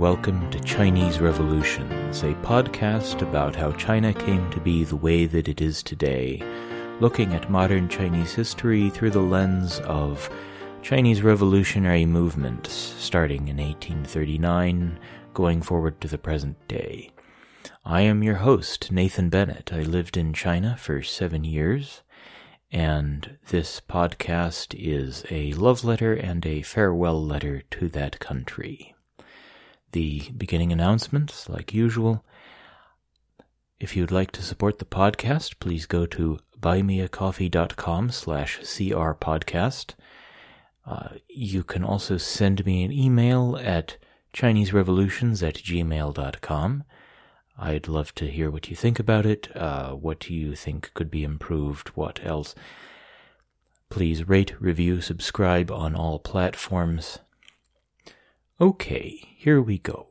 welcome to Chinese Revolutions, a podcast about how China came to be the way that it is today, looking at modern Chinese history through the lens of Chinese revolutionary movements starting in 1839, going forward to the present day. I am your host, Nathan Bennett. I lived in China for seven years, and this podcast is a love letter and a farewell letter to that country the beginning announcements, like usual. If you'd like to support the podcast, please go to buymeacoffee.com slash crpodcast. Uh, you can also send me an email at chineserevolutions at gmail.com. I'd love to hear what you think about it, uh, what you think could be improved, what else. Please rate, review, subscribe on all platforms. Okay, here we go.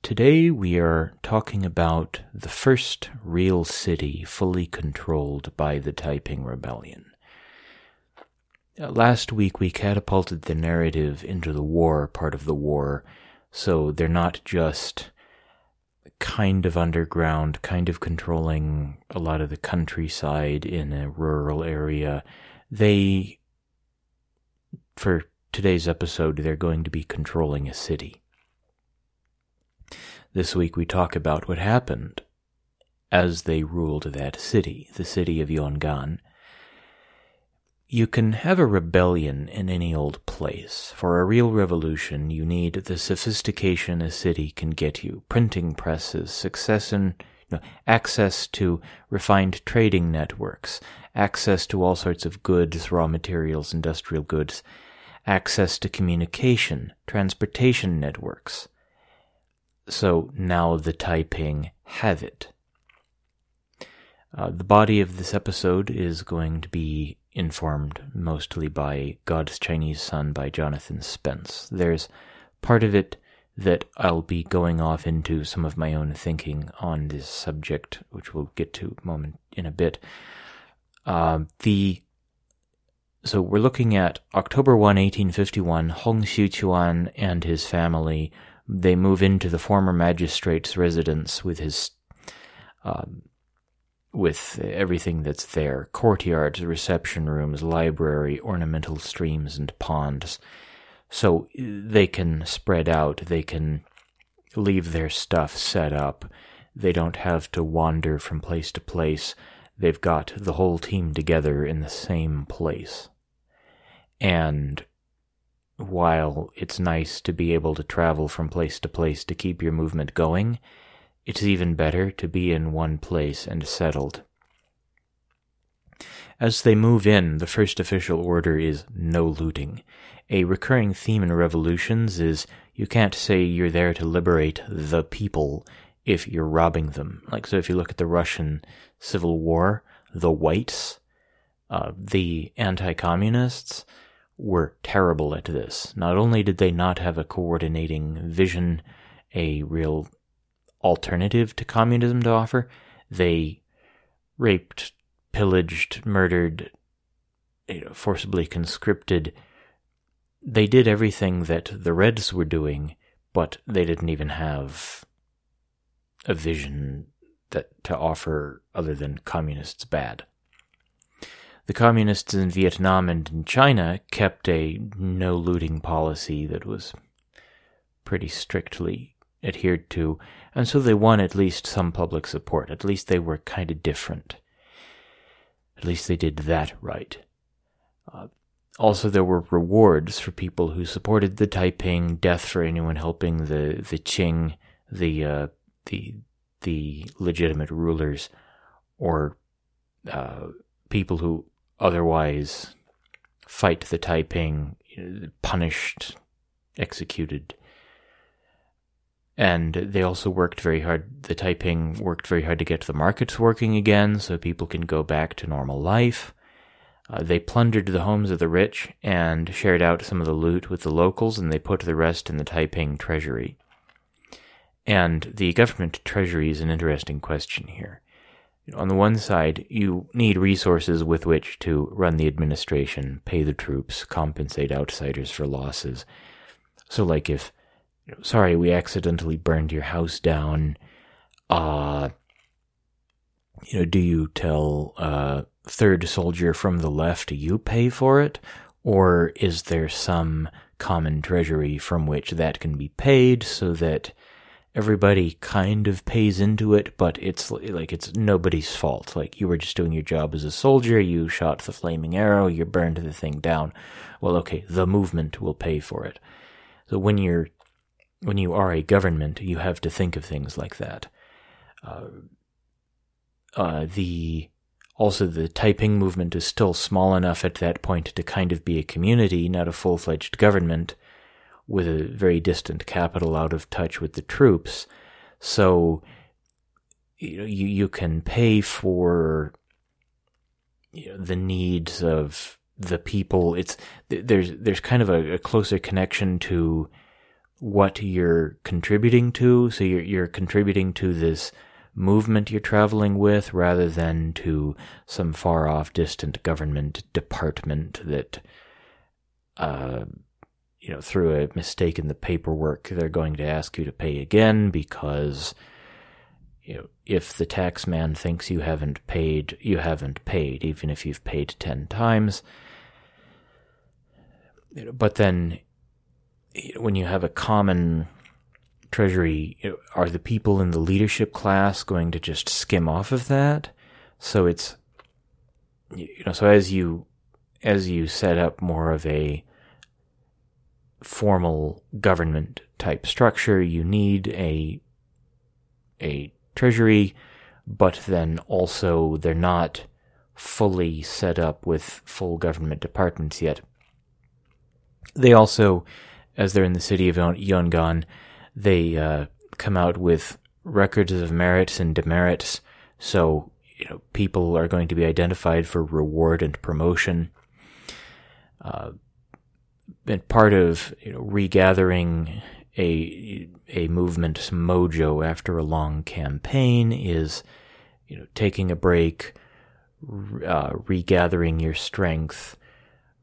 Today we are talking about the first real city fully controlled by the Taiping Rebellion. Uh, last week we catapulted the narrative into the war part of the war, so they're not just kind of underground, kind of controlling a lot of the countryside in a rural area. They, for today's episode, they're going to be controlling a city. This week we talk about what happened as they ruled that city, the city of Yongan. You can have a rebellion in any old place. For a real revolution, you need the sophistication a city can get you printing presses, success in, access to refined trading networks, access to all sorts of goods, raw materials, industrial goods, access to communication, transportation networks. So now the Taiping have it. Uh, the body of this episode is going to be informed mostly by God's Chinese Son by Jonathan Spence. There's part of it that I'll be going off into some of my own thinking on this subject, which we'll get to moment in a bit. Uh, the so we're looking at October 1, 1851, Hong Xiuquan and his family they move into the former magistrate's residence with his um, with everything that's there courtyards, reception rooms, library, ornamental streams, and ponds. So they can spread out, they can leave their stuff set up. They don't have to wander from place to place. They've got the whole team together in the same place. And while it's nice to be able to travel from place to place to keep your movement going, it's even better to be in one place and settled. As they move in, the first official order is no looting. A recurring theme in revolutions is you can't say you're there to liberate the people if you're robbing them. Like, so if you look at the Russian Civil War, the whites, uh, the anti communists, were terrible at this. Not only did they not have a coordinating vision, a real alternative to communism to offer, they raped, pillaged, murdered, you know, forcibly conscripted. They did everything that the Reds were doing, but they didn't even have a vision that to offer other than communists bad. The communists in Vietnam and in China kept a no looting policy that was pretty strictly adhered to, and so they won at least some public support. At least they were kind of different. At least they did that right. Uh, also, there were rewards for people who supported the Taiping, death for anyone helping the the Qing, the uh, the the legitimate rulers, or uh, people who otherwise fight the Taiping, punished, executed. And they also worked very hard, the Taiping worked very hard to get the markets working again so people can go back to normal life. Uh, they plundered the homes of the rich and shared out some of the loot with the locals, and they put the rest in the Taiping treasury. And the government treasury is an interesting question here on the one side, you need resources with which to run the administration, pay the troops, compensate outsiders for losses. So, like if sorry, we accidentally burned your house down. Uh, you know, do you tell uh, third soldier from the left you pay for it, or is there some common treasury from which that can be paid so that everybody kind of pays into it, but it's like it's nobody's fault. Like you were just doing your job as a soldier, you shot the flaming arrow, you burned the thing down. Well, okay, the movement will pay for it. So when you're when you are a government, you have to think of things like that. Uh, uh, the also the Taiping movement is still small enough at that point to kind of be a community, not a full fledged government, with a very distant capital out of touch with the troops. So you know, you, you can pay for you know, the needs of the people. It's there's there's kind of a, a closer connection to what you're contributing to. So you're you're contributing to this movement you're traveling with rather than to some far off distant government department that uh, you know through a mistake in the paperwork they're going to ask you to pay again because you know if the tax man thinks you haven't paid you haven't paid even if you've paid 10 times but then when you have a common treasury, are the people in the leadership class going to just skim off of that? So it's, you know, so as you, as you set up more of a formal government type structure, you need a, a treasury, but then also they're not fully set up with full government departments yet. They also, as they're in the city of Yongan, they uh, come out with records of merits and demerits. So, you know, people are going to be identified for reward and promotion. Uh, and part of you know regathering a a movement's mojo after a long campaign is you know taking a break, uh, regathering your strength,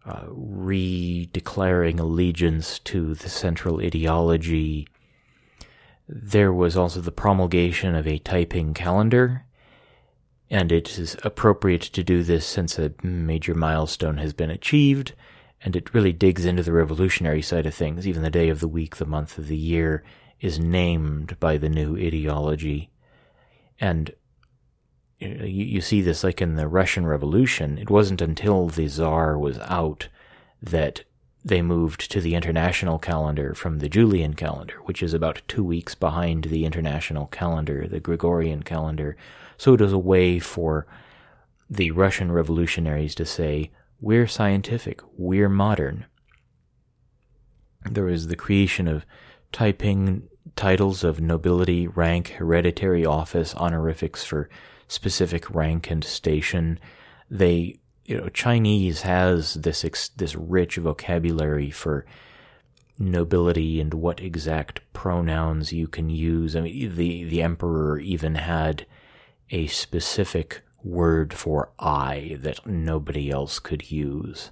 uh, redeclaring allegiance to the central ideology, there was also the promulgation of a Taiping calendar, and it is appropriate to do this since a major milestone has been achieved, and it really digs into the revolutionary side of things. Even the day of the week, the month of the year is named by the new ideology. And you, you see this like in the Russian Revolution. It wasn't until the Tsar was out that they moved to the international calendar from the Julian calendar, which is about two weeks behind the international calendar, the Gregorian calendar. So it was a way for the Russian revolutionaries to say, we're scientific, we're modern. There was the creation of Taiping titles of nobility, rank, hereditary office, honorifics for specific rank and station. They you know, Chinese has this ex- this rich vocabulary for nobility and what exact pronouns you can use. I mean, the the emperor even had a specific word for I that nobody else could use.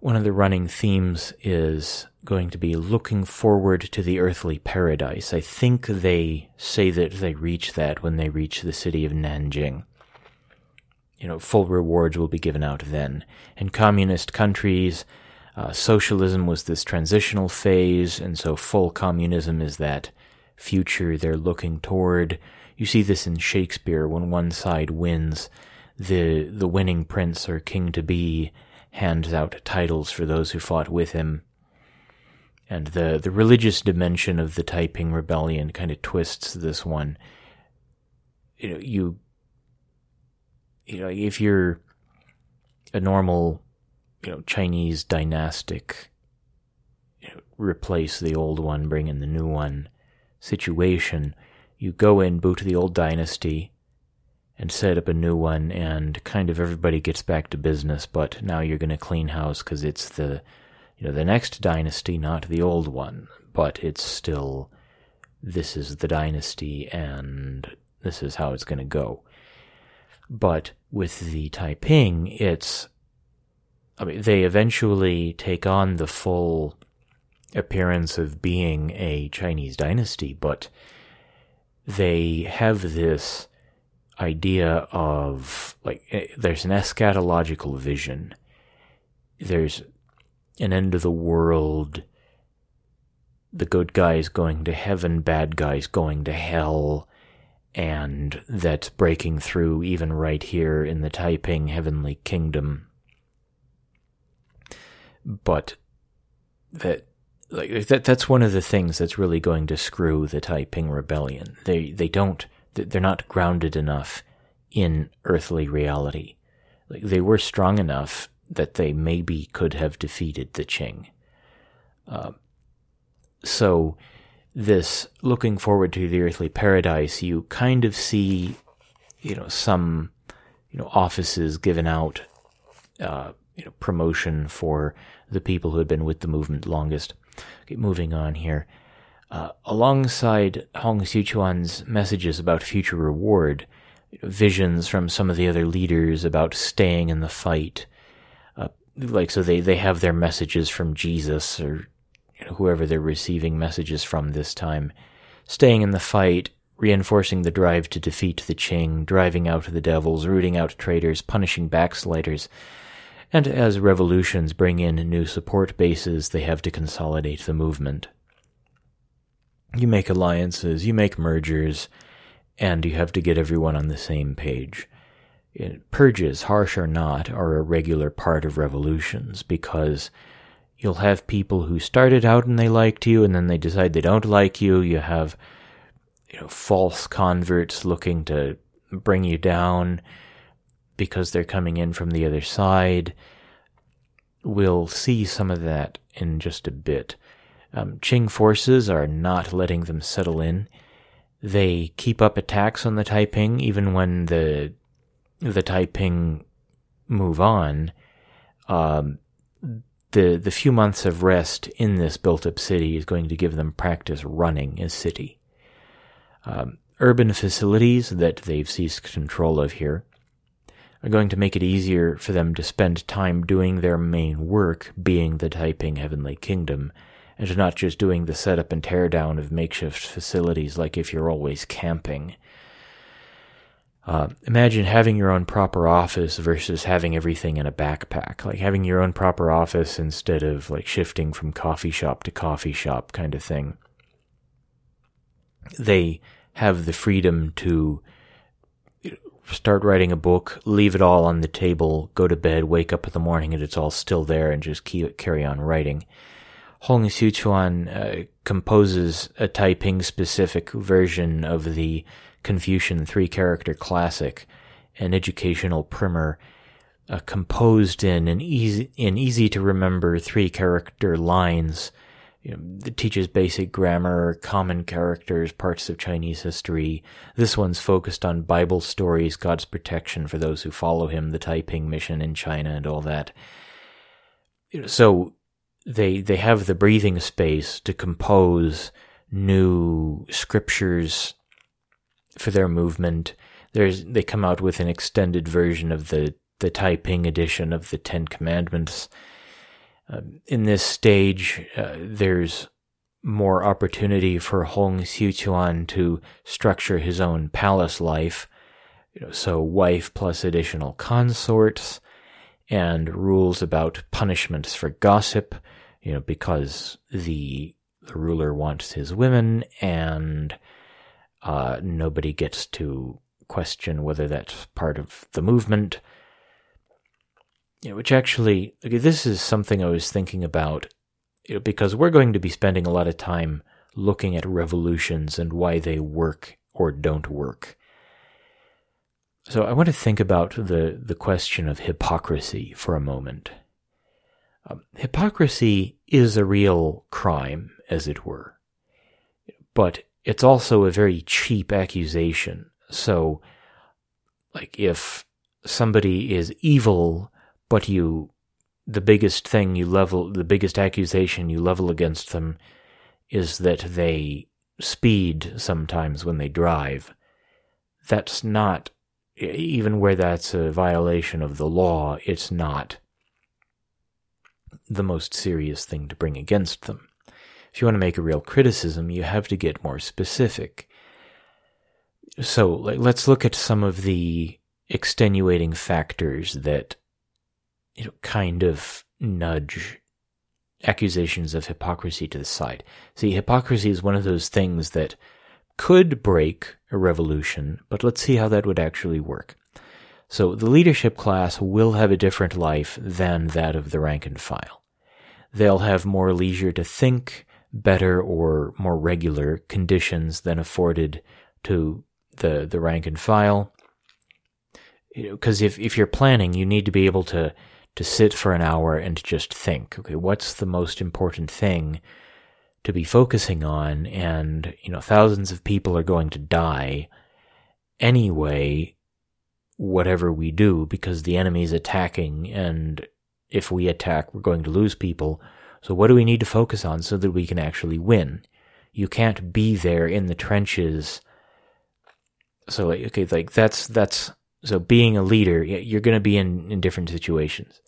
One of the running themes is going to be looking forward to the earthly paradise. I think they say that they reach that when they reach the city of Nanjing you know, full rewards will be given out then. In communist countries, uh, socialism was this transitional phase, and so full communism is that future they're looking toward. You see this in Shakespeare when one side wins, the the winning prince or king to be hands out titles for those who fought with him. And the the religious dimension of the Taiping rebellion kind of twists this one. You know, you you know, if you're a normal, you know, Chinese dynastic, you know, replace the old one, bring in the new one situation, you go in, boot the old dynasty, and set up a new one, and kind of everybody gets back to business. But now you're going to clean house because it's the, you know, the next dynasty, not the old one. But it's still, this is the dynasty, and this is how it's going to go. But with the Taiping, it's, I mean, they eventually take on the full appearance of being a Chinese dynasty, but they have this idea of like eh, there's an eschatological vision. There's an end of the world. The good guys going to heaven, bad guys going to hell, and that's breaking through even right here in the Taiping Heavenly Kingdom. But that like that that's one of the things that's really going to screw the Taiping rebellion. They they don't they're not grounded enough in earthly reality. Like they were strong enough that they maybe could have defeated the Qing. Uh, so this looking forward to the earthly paradise, you kind of see, you know, some you know offices given out, uh, you know, promotion for the people who had been with the movement longest. Okay, moving on here. Uh, alongside Hong Xiuquan's messages about future reward, visions from some of the other leaders about staying in the fight, uh, like so they they have their messages from Jesus or you know, whoever they're receiving messages from this time, staying in the fight, reinforcing the drive to defeat the Qing, driving out the devils, rooting out traitors, punishing backsliders. And as revolutions bring in new support bases, they have to consolidate the movement. You make alliances, you make mergers, and you have to get everyone on the same page. Purges, harsh or not, are a regular part of revolutions because you'll have people who started out and they liked you and then they decide they don't like you. You have you know false converts looking to bring you down because they're coming in from the other side. We'll see some of that in just a bit. Um, Qing forces are not letting them settle in. They keep up attacks on the Taiping even when the the Taiping move on. Um, the the few months of rest in this built up city is going to give them practice running a city. Um, urban facilities that they've seized control of here are going to make it easier for them to spend time doing their main work, being the Taiping Heavenly Kingdom, and not just doing the setup and teardown of makeshift facilities like if you're always camping. Uh, imagine having your own proper office versus having everything in a backpack. Like having your own proper office instead of like shifting from coffee shop to coffee shop kind of thing. They have the freedom to start writing a book, leave it all on the table, go to bed, wake up in the morning, and it's all still there, and just keep carry on writing. Hong Xiuquan uh, composes a Taiping specific version of the Confucian three character classic, an educational primer, uh, composed in an easy, in easy to remember three character lines. You know, it teaches basic grammar, common characters, parts of Chinese history. This one's focused on Bible stories, God's protection for those who follow him, the Taiping mission in China, and all that. So they they have the breathing space to compose new scriptures for their movement. There's they come out with an extended version of the the Taiping edition of the Ten Commandments. Uh, in this stage, uh, there's more opportunity for Hong Xiuquan to structure his own palace life. You know, so wife plus additional consorts, and rules about punishments for gossip. You know, because the the ruler wants his women, and uh, nobody gets to question whether that's part of the movement. You know, which actually, okay, this is something I was thinking about you know, because we're going to be spending a lot of time looking at revolutions and why they work or don't work. So I want to think about the, the question of hypocrisy for a moment. Um, hypocrisy is a real crime, as it were, but it's also a very cheap accusation. So, like, if somebody is evil, but you, the biggest thing you level, the biggest accusation you level against them is that they speed sometimes when they drive. That's not, even where that's a violation of the law, it's not the most serious thing to bring against them. if you want to make a real criticism, you have to get more specific. So let's look at some of the extenuating factors that you know kind of nudge accusations of hypocrisy to the side. See, hypocrisy is one of those things that could break a revolution, but let's see how that would actually work. So the leadership class will have a different life than that of the rank and file. They'll have more leisure to think, better or more regular conditions than afforded to the, the rank and file. Because you know, if, if you're planning, you need to be able to, to sit for an hour and just think, okay, what's the most important thing to be focusing on? And, you know, thousands of people are going to die anyway whatever we do because the enemy's attacking and if we attack we're going to lose people. So what do we need to focus on so that we can actually win? You can't be there in the trenches. So okay, like that's that's so being a leader, you're going to be in in different situations.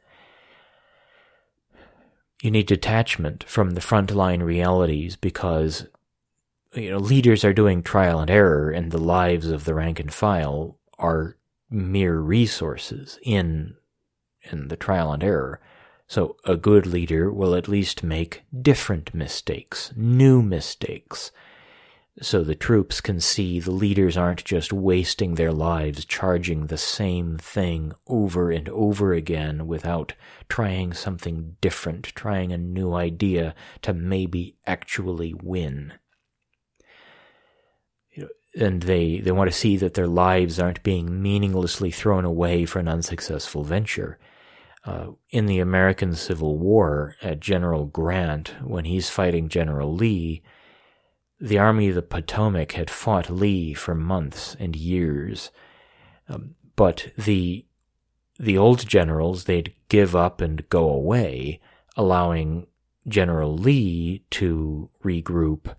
You need detachment from the frontline realities because you know leaders are doing trial and error and the lives of the rank and file are mere resources in in the trial and error. So a good leader will at least make different mistakes, new mistakes. So the troops can see the leaders aren't just wasting their lives charging the same thing over and over again without trying something different, trying a new idea to maybe actually win and they, they want to see that their lives aren't being meaninglessly thrown away for an unsuccessful venture. Uh, in the American Civil War, at General Grant, when he's fighting General Lee, the Army of the Potomac had fought Lee for months and years. Um, but the the old generals, they'd give up and go away, allowing General Lee to regroup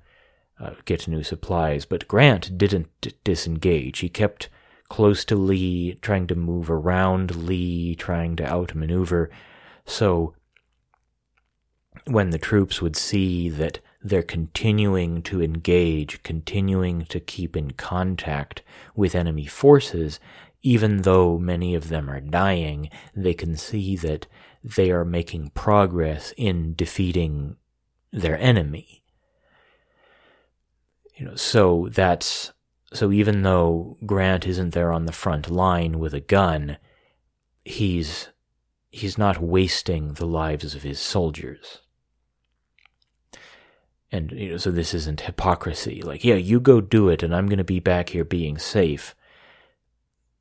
uh, get new supplies. But Grant didn't d- disengage. He kept close to Lee, trying to move around Lee, trying to outmaneuver. So when the troops would see that they're continuing to engage, continuing to keep in contact with enemy forces, even though many of them are dying, they can see that they are making progress in defeating their enemy. You know, so that's so even though Grant isn't there on the front line with a gun, he's he's not wasting the lives of his soldiers. And you know, so this isn't hypocrisy. Like, yeah, you go do it, and I'm going to be back here being safe.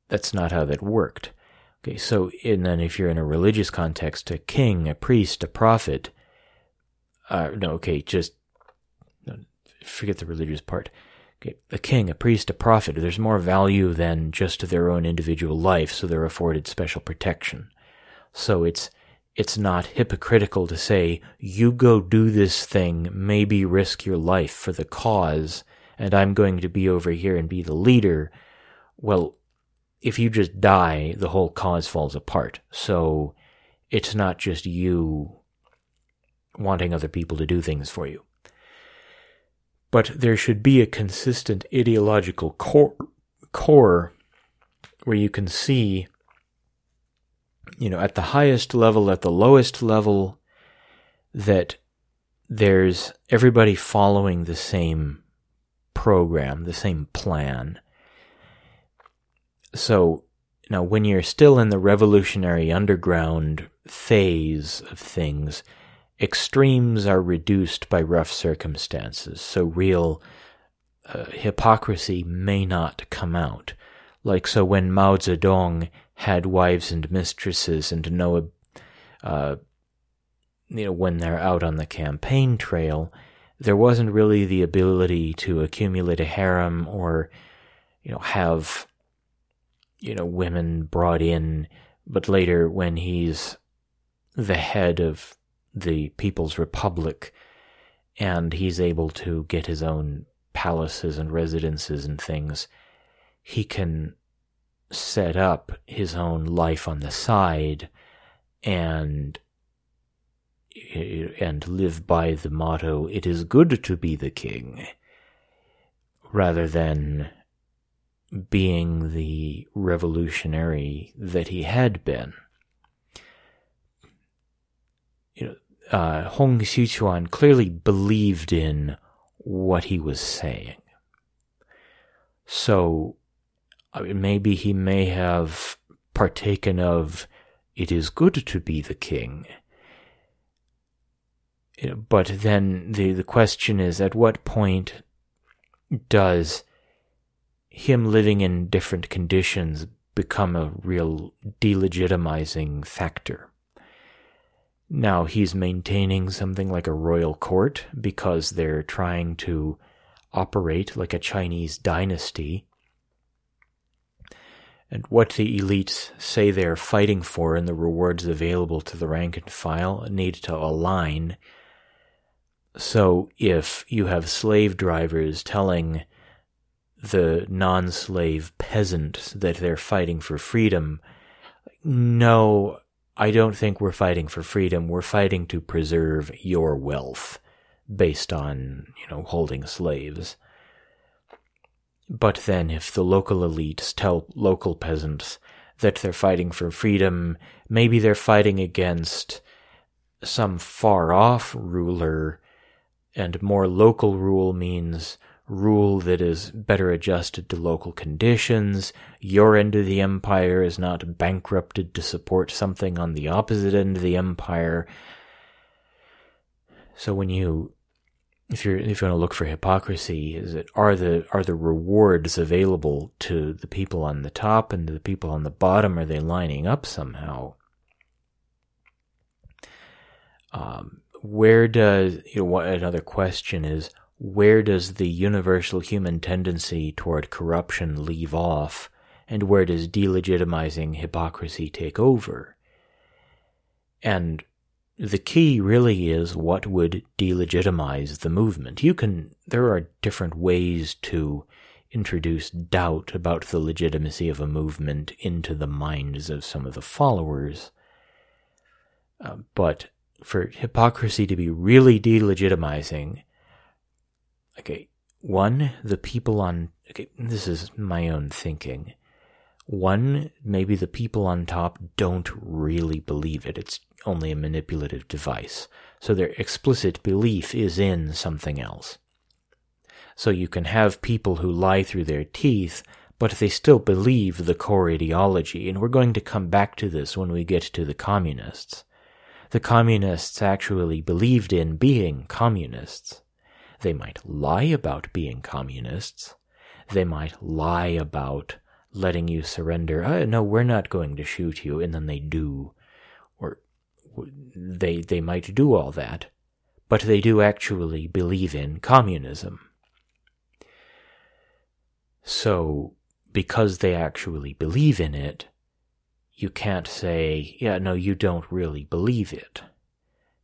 That's not how that worked. Okay, so and then if you're in a religious context, a king, a priest, a prophet, uh, no, okay, just forget the religious part. Okay, a king, a priest, a prophet, there's more value than just their own individual life, so they're afforded special protection. So it's it's not hypocritical to say, you go do this thing, maybe risk your life for the cause, and I'm going to be over here and be the leader. Well, if you just die, the whole cause falls apart. So it's not just you wanting other people to do things for you but there should be a consistent ideological core, core where you can see, you know, at the highest level, at the lowest level, that there's everybody following the same program, the same plan. So now, when you're still in the revolutionary underground phase of things, extremes are reduced by rough circumstances, so real uh, hypocrisy may not come out. Like, so when Mao Zedong had wives and mistresses and no, uh, you know, when they're out on the campaign trail, there wasn't really the ability to accumulate a harem or, you know, have, you know, women brought in. But later, when he's the head of the People's Republic, and he's able to get his own palaces and residences and things, he can set up his own life on the side and and live by the motto, it is good to be the king, rather than being the revolutionary that he had been. You know, uh, Hong Xiuquan clearly believed in what he was saying. So I mean, maybe he may have partaken of it is good to be the king. But then the, the question is at what point does him living in different conditions become a real delegitimizing factor? Now he's maintaining something like a royal court because they're trying to operate like a Chinese dynasty and what the elites say they're fighting for and the rewards available to the rank and file need to align. So if you have slave drivers telling the non slave peasant that they're fighting for freedom, no, I don't think we're fighting for freedom. We're fighting to preserve your wealth based on, you know, holding slaves. But then, if the local elites tell local peasants that they're fighting for freedom, maybe they're fighting against some far off ruler, and more local rule means rule that is better adjusted to local conditions. Your end of the empire is not bankrupted to support something on the opposite end of the empire. So when you if you're if you want to look for hypocrisy, is it are the are the rewards available to the people on the top and to the people on the bottom? Are they lining up somehow? Um, where does you know what another question is where does the universal human tendency toward corruption leave off, and where does delegitimizing hypocrisy take over? And the key really is what would delegitimize the movement. You can, there are different ways to introduce doubt about the legitimacy of a movement into the minds of some of the followers. Uh, but for hypocrisy to be really delegitimizing, okay, one, the people on, okay, this is my own thinking. One, maybe the people on top don't really believe it. It's only a manipulative device. So their explicit belief is in something else. So you can have people who lie through their teeth, but they still believe the core ideology, and we're going to come back to this when we get to the communists. The communists actually believed in being communists. They might lie about being communists. They might lie about letting you surrender. Uh, no, we're not going to shoot you, and then they do they they might do all that, but they do actually believe in communism. So, because they actually believe in it, you can't say, yeah, no, you don't really believe it.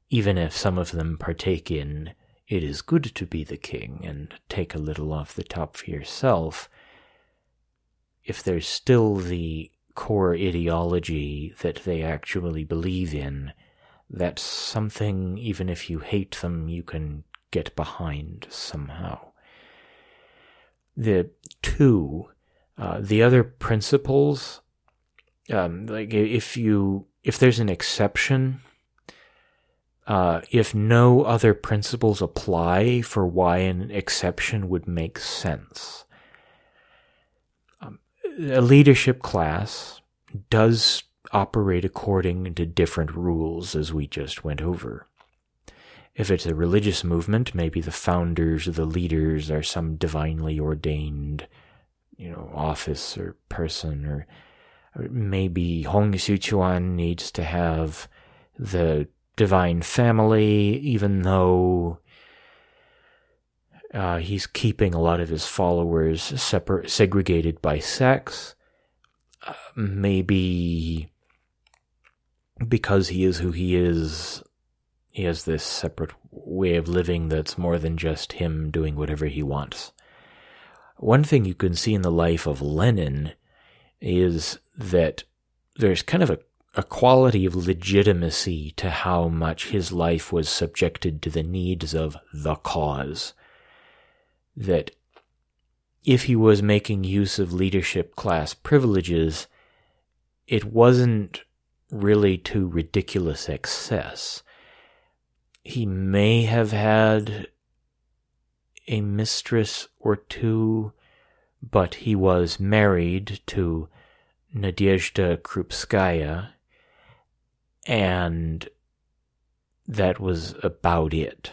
Even if some of them partake in, it is good to be the king and take a little off the top for yourself, if there's still the core ideology that they actually believe in, that's something, even if you hate them, you can get behind somehow. The two, uh, the other principles, um, like if you, if there's an exception, uh, if no other principles apply for why an exception would make sense. A leadership class does operate according to different rules as we just went over. If it's a religious movement, maybe the founders the leaders are some divinely ordained, you know, office or person, or, maybe Hong Xiuquan needs to have the divine family, even though uh, he's keeping a lot of his followers separate, segregated by sex. Uh, maybe because he is who he is, he has this separate way of living that's more than just him doing whatever he wants. One thing you can see in the life of Lenin is that there's kind of a, a quality of legitimacy to how much his life was subjected to the needs of the cause. That if he was making use of leadership class privileges, it wasn't really to ridiculous excess. He may have had a mistress or two, but he was married to Nadezhda Krupskaya, and that was about it.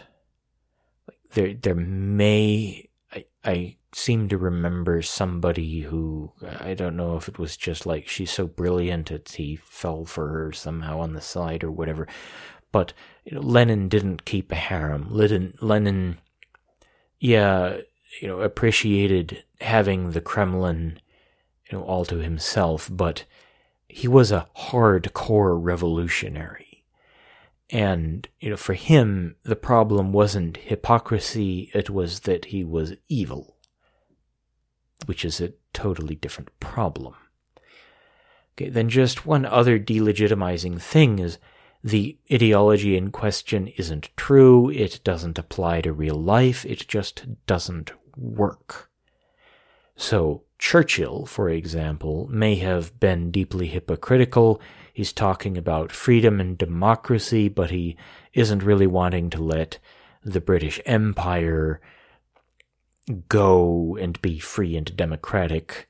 There, there may I, seem to remember somebody who I don't know if it was just like she's so brilliant that he fell for her somehow on the side or whatever, but you know, Lenin didn't keep a harem. Lenin, Lenin, yeah, you know, appreciated having the Kremlin, you know, all to himself, but he was a hardcore revolutionary. And, you know, for him, the problem wasn't hypocrisy, it was that he was evil, which is a totally different problem. Okay, then just one other delegitimizing thing is the ideology in question isn't true, it doesn't apply to real life, it just doesn't work. So, Churchill, for example, may have been deeply hypocritical. He's talking about freedom and democracy, but he isn't really wanting to let the British Empire go and be free and democratic,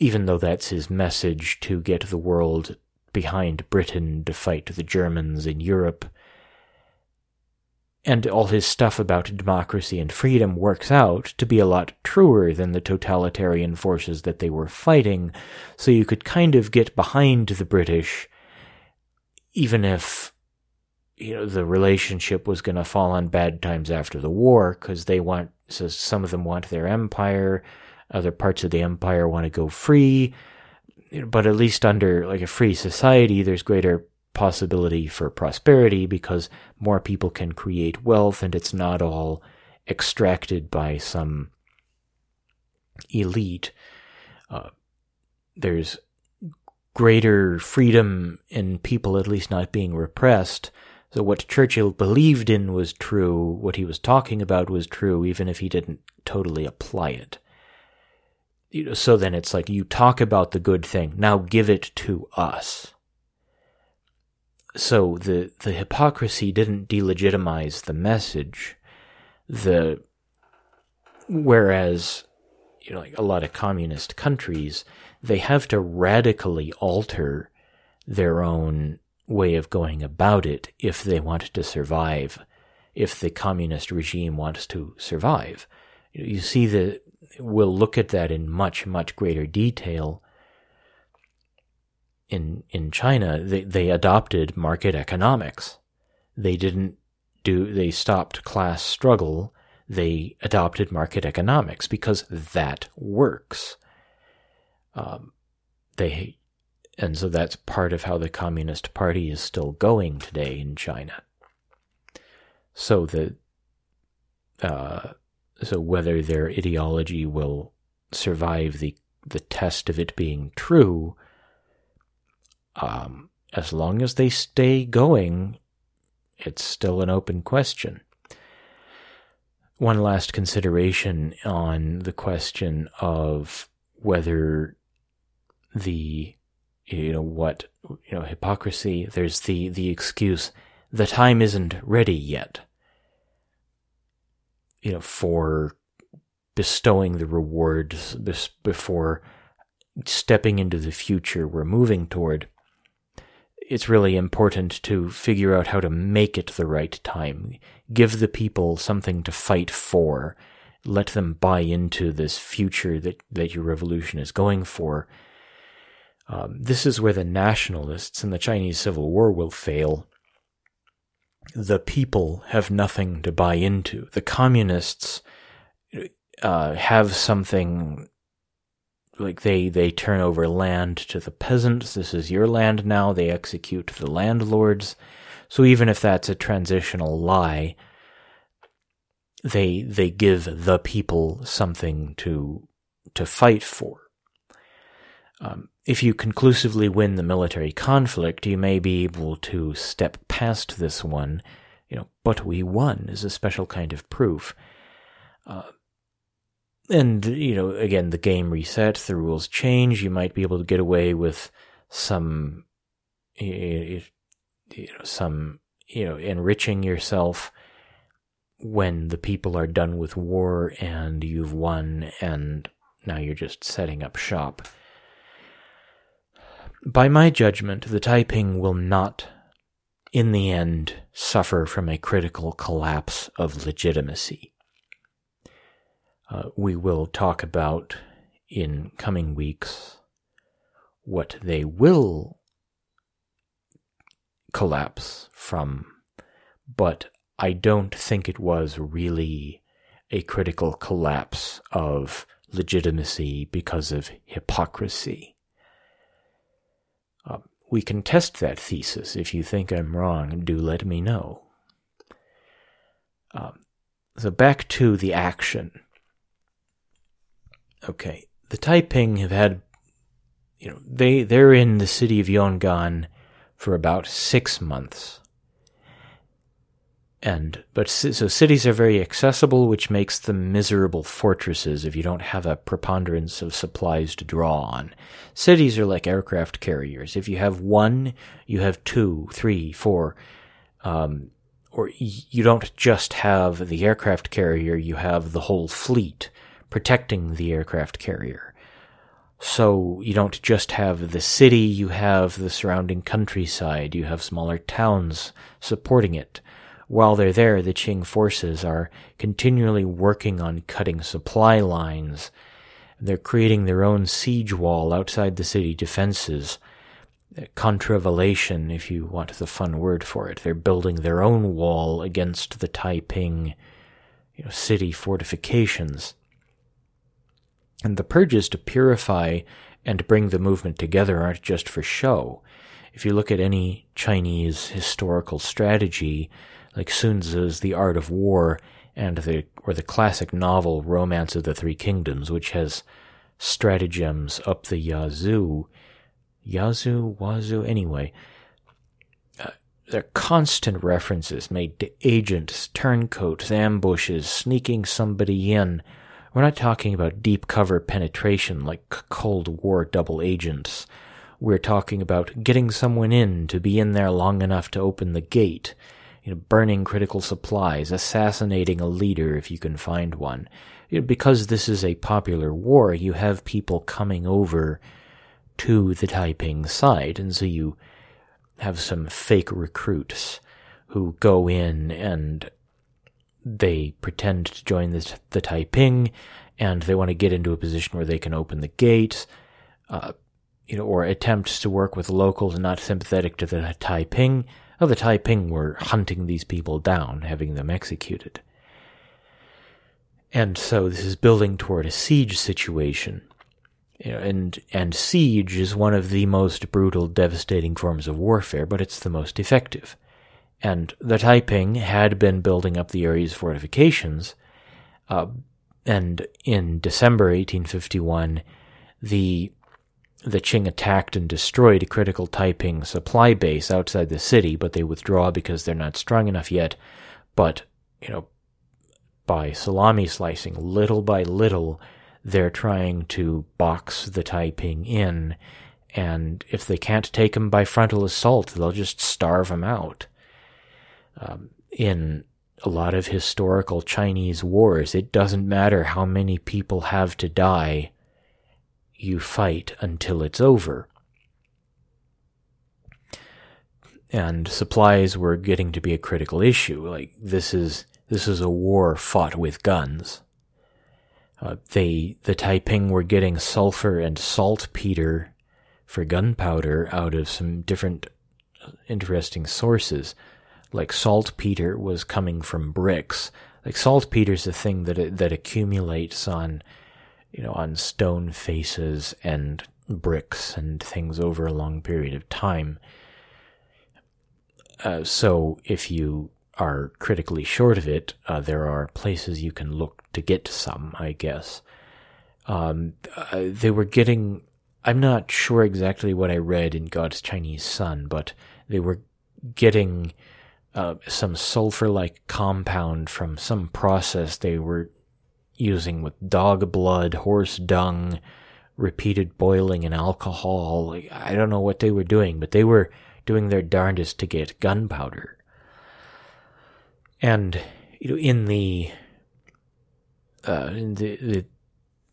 even though that's his message to get the world behind Britain to fight the Germans in Europe and all his stuff about democracy and freedom works out to be a lot truer than the totalitarian forces that they were fighting, so you could kind of get behind the British, even if you know the relationship was going to fall on bad times after the war, because they want so some of them want their empire, other parts of the empire want to go free, but at least under like a free society, there's greater possibility for prosperity because more people can create wealth and it's not all extracted by some elite. Uh, there's greater freedom in people at least not being repressed. So what Churchill believed in was true, what he was talking about was true, even if he didn't totally apply it. You know, so then it's like you talk about the good thing, now give it to us so the the hypocrisy didn't delegitimize the message. The whereas you know like a lot of communist countries they have to radically alter their own way of going about it if they want to survive if the communist regime wants to survive you see that we'll look at that in much much greater detail in in China, they they adopted market economics. They didn't do they stopped class struggle. They adopted market economics because that works. Um, they and so that's part of how the Communist Party is still going today in China. So the uh, so whether their ideology will survive the the test of it being true um, as long as they stay going, it's still an open question. One last consideration on the question of whether the you know what you know hypocrisy there's the the excuse the time isn't ready yet you know for bestowing the rewards before stepping into the future we're moving toward it's really important to figure out how to make it the right time. Give the people something to fight for. Let them buy into this future that, that your revolution is going for. Um, this is where the nationalists in the Chinese Civil War will fail. The people have nothing to buy into. The communists uh, have something like they they turn over land to the peasants. This is your land now. They execute the landlords. So even if that's a transitional lie they they give the people something to to fight for. Um, if you conclusively win the military conflict, you may be able to step past this one, you know, but we won is a special kind of proof. Uh, and, you know, again, the game resets, the rules change, you might be able to get away with some, you know, some, you know, enriching yourself when the people are done with war and you've won and now you're just setting up shop. By my judgment, the Taiping will not, in the end, suffer from a critical collapse of legitimacy. Uh, we will talk about in coming weeks what they will collapse from, but I don't think it was really a critical collapse of legitimacy because of hypocrisy. Uh, we can test that thesis. If you think I'm wrong, do let me know. Um, so back to the action. Okay, the Taiping have had, you know, they they're in the city of Yongan for about six months And But so cities are very accessible, which makes them miserable fortresses if you don't have a preponderance of supplies to draw on. Cities are like aircraft carriers. If you have one, you have two, three, four, um, or you don't just have the aircraft carrier, you have the whole fleet protecting the aircraft carrier. So you don't just have the city, you have the surrounding countryside, you have smaller towns supporting it. While they're there, the Qing forces are continually working on cutting supply lines. They're creating their own siege wall outside the city defenses. Contravallation, if you want the fun word for it. They're building their own wall against the Taiping you know, city fortifications. And the purges to purify and bring the movement together aren't just for show. If you look at any Chinese historical strategy, like Sun Tzu's The Art of War and the or the classic novel Romance of the Three Kingdoms, which has stratagems up the yazoo, yazoo, wazoo, anyway. Uh, there are constant references made to agents, turncoats, ambushes, sneaking somebody in. We're not talking about deep cover penetration like Cold War double agents. We're talking about getting someone in to be in there long enough to open the gate you know, burning critical supplies, assassinating a leader if you can find one. You know, because this is a popular war, you have people coming over to the Taiping side, and so you have some fake recruits who go in and they pretend to join the, the Taiping, and they want to get into a position where they can open the gates, uh, you know, or attempt to work with locals not sympathetic to the Taiping of the Taiping were hunting these people down, having them executed. And so this is building toward a siege situation. And, and siege is one of the most brutal, devastating forms of warfare, but it's the most effective. And the Taiping had been building up the area's fortifications, uh, and in December 1851, the the Qing attacked and destroyed a critical Taiping supply base outside the city, but they withdraw because they're not strong enough yet. But, you know, by salami slicing, little by little, they're trying to box the Taiping in. And if they can't take them by frontal assault, they'll just starve them out. Um, in a lot of historical Chinese wars, it doesn't matter how many people have to die you fight until it's over. And supplies were getting to be a critical issue. Like this is this is a war fought with guns. Uh, they the Taiping were getting sulfur and saltpeter for gunpowder out of some different uh, interesting sources. Like saltpeter was coming from bricks. Like saltpeter is a thing that that accumulates on you know, on stone faces and bricks and things over a long period of time. Uh, so if you are critically short of it, uh, there are places you can look to get some, I guess. Um, uh, they were getting I'm not sure exactly what I read in God's Chinese Son, but they were getting uh, some sulfur like compound from some process they were using with dog blood, horse dung, repeated boiling in alcohol. I don't know what they were doing, but they were doing their darndest to get gunpowder. And you know, in the uh, in the, the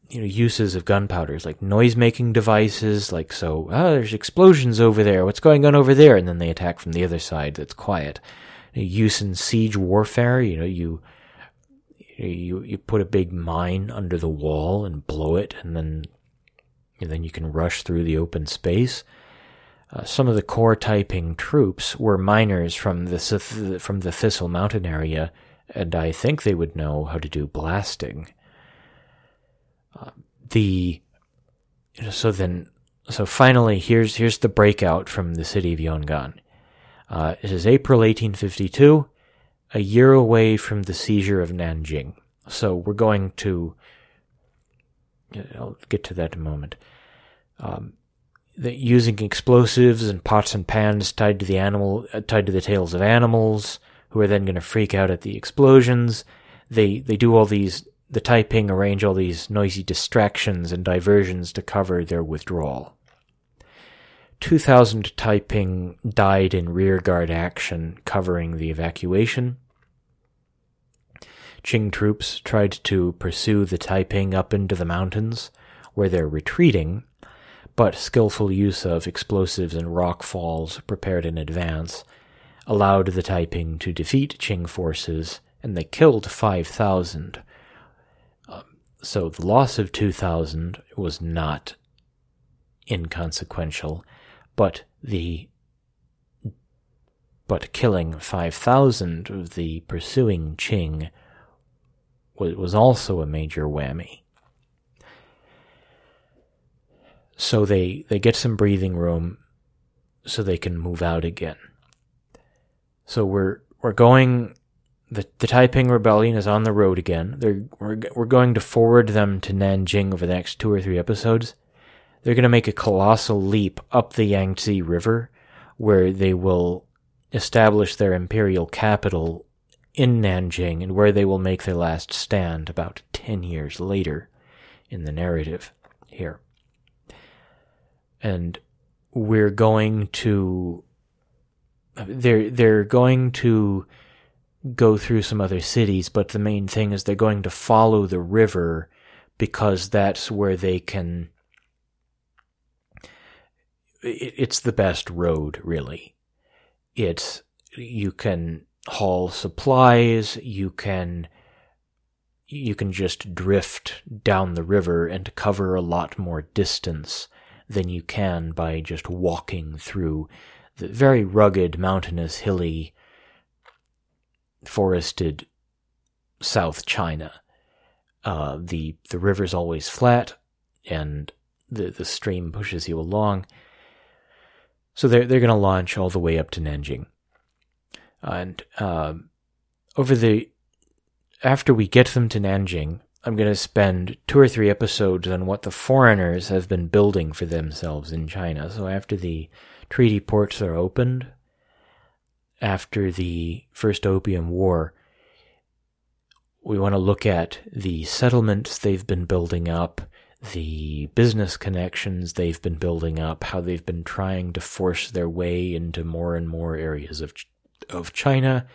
you know uses of gunpowders like noise making devices like so oh there's explosions over there what's going on over there and then they attack from the other side that's quiet use in siege warfare you know you you you put a big mine under the wall and blow it and then and then you can rush through the open space uh, some of the core Taiping troops were miners from the from the Thistle Mountain area, and I think they would know how to do blasting. Uh, the so then so finally here's here's the breakout from the city of Yongan. Uh, it is April 1852, a year away from the seizure of Nanjing. So we're going to. I'll get to that in a moment. Um, the, using explosives and pots and pans tied to the animal, uh, tied to the tails of animals, who are then going to freak out at the explosions. They they do all these. The Taiping arrange all these noisy distractions and diversions to cover their withdrawal. 2,000 Taiping died in rearguard action covering the evacuation. Qing troops tried to pursue the Taiping up into the mountains, where they're retreating, but skillful use of explosives and rock falls prepared in advance allowed the Taiping to defeat Qing forces, and they killed 5,000. Um, so the loss of 2,000 was not inconsequential, but the but killing 5,000 of the pursuing Qing was, also a major whammy. so they they get some breathing room so they can move out again. So we're we're going the the Taiping rebellion is on the road again. They're we're we're going to forward them to Nanjing over the next two or three episodes. They're going to make a colossal leap up the Yangtze River where they will establish their imperial capital in Nanjing and where they will make their last stand about 10 years later in the narrative here. And we're going to they're they're going to go through some other cities, but the main thing is they're going to follow the river because that's where they can it's the best road really it's you can haul supplies you can you can just drift down the river and cover a lot more distance than you can by just walking through the very rugged, mountainous, hilly, forested South China. Uh, the the river's always flat, and the the stream pushes you along. So they're they're going to launch all the way up to Nanjing, and uh, over the after we get them to Nanjing, I'm going to spend two or three episodes on what the foreigners have been building for themselves in China. So after the treaty ports are opened, after the First Opium War, we want to look at the settlements they've been building up, the business connections they've been building up, how they've been trying to force their way into more and more areas of of China,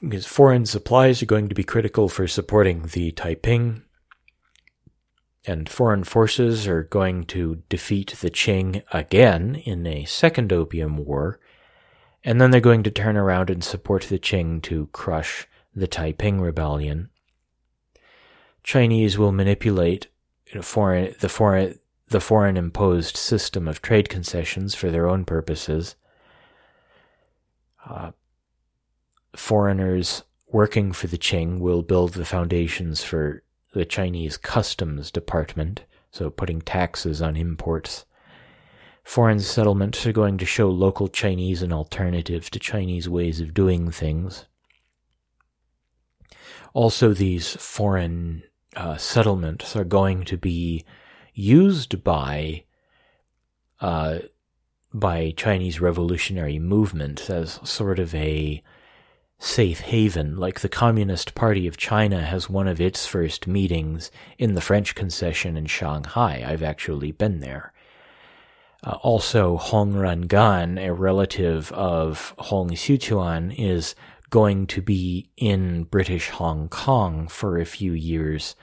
because foreign supplies are going to be critical for supporting the Taiping, and foreign forces are going to defeat the Qing again in a second Opium War, and then they're going to turn around and support the Qing to crush the Taiping Rebellion. Chinese will manipulate foreign, the foreign the foreign imposed system of trade concessions for their own purposes. Uh, foreigners working for the Qing will build the foundations for the Chinese customs department, so putting taxes on imports. Foreign settlements are going to show local Chinese an alternative to Chinese ways of doing things. Also, these foreign uh, settlements are going to be used by uh, by Chinese revolutionary movement as sort of a safe haven, like the Communist Party of China has one of its first meetings in the French concession in Shanghai. I've actually been there. Uh, also, Hong Rengan, a relative of Hong Xiuquan, is going to be in British Hong Kong for a few years.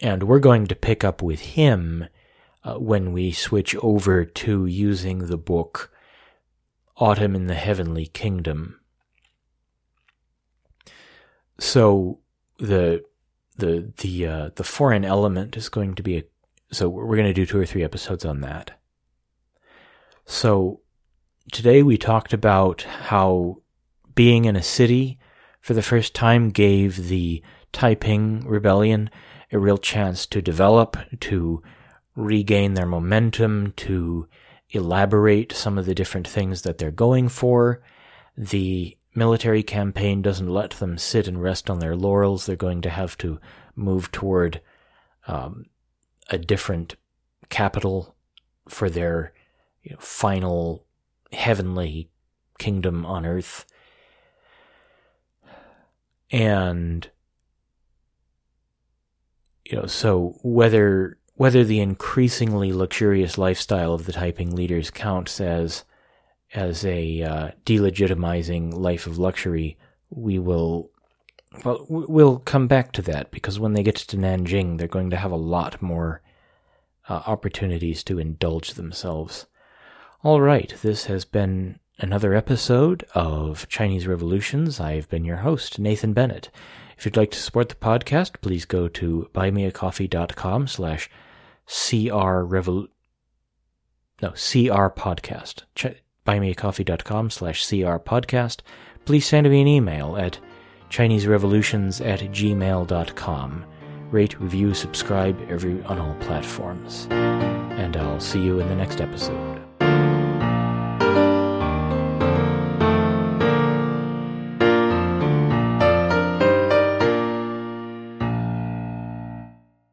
And we're going to pick up with him uh, when we switch over to using the book Autumn in the Heavenly Kingdom. So the the the uh, the foreign element is going to be a so we're going to do two or three episodes on that. So today we talked about how being in a city for the first time gave the Taiping rebellion a real chance to develop, to regain their momentum, to elaborate some of the different things that they're going for. The military campaign doesn't let them sit and rest on their laurels. They're going to have to move toward um, a different capital for their you know, final heavenly kingdom on earth. And you know, so whether whether the increasingly luxurious lifestyle of the Taiping leaders counts as as a uh, delegitimizing life of luxury, we will well we'll come back to that because when they get to Nanjing, they're going to have a lot more uh, opportunities to indulge themselves. All right, this has been another episode of Chinese Revolutions. I've been your host, Nathan Bennett. If you'd like to support the podcast, please go to buymeacoffee.com slash crrevol... No, CR podcast. Ch- buymeacoffee.com slash CR podcast. Please send me an email at chineserevolutions at gmail.com. Rate, review, subscribe every on all platforms. And I'll see you in the next episode.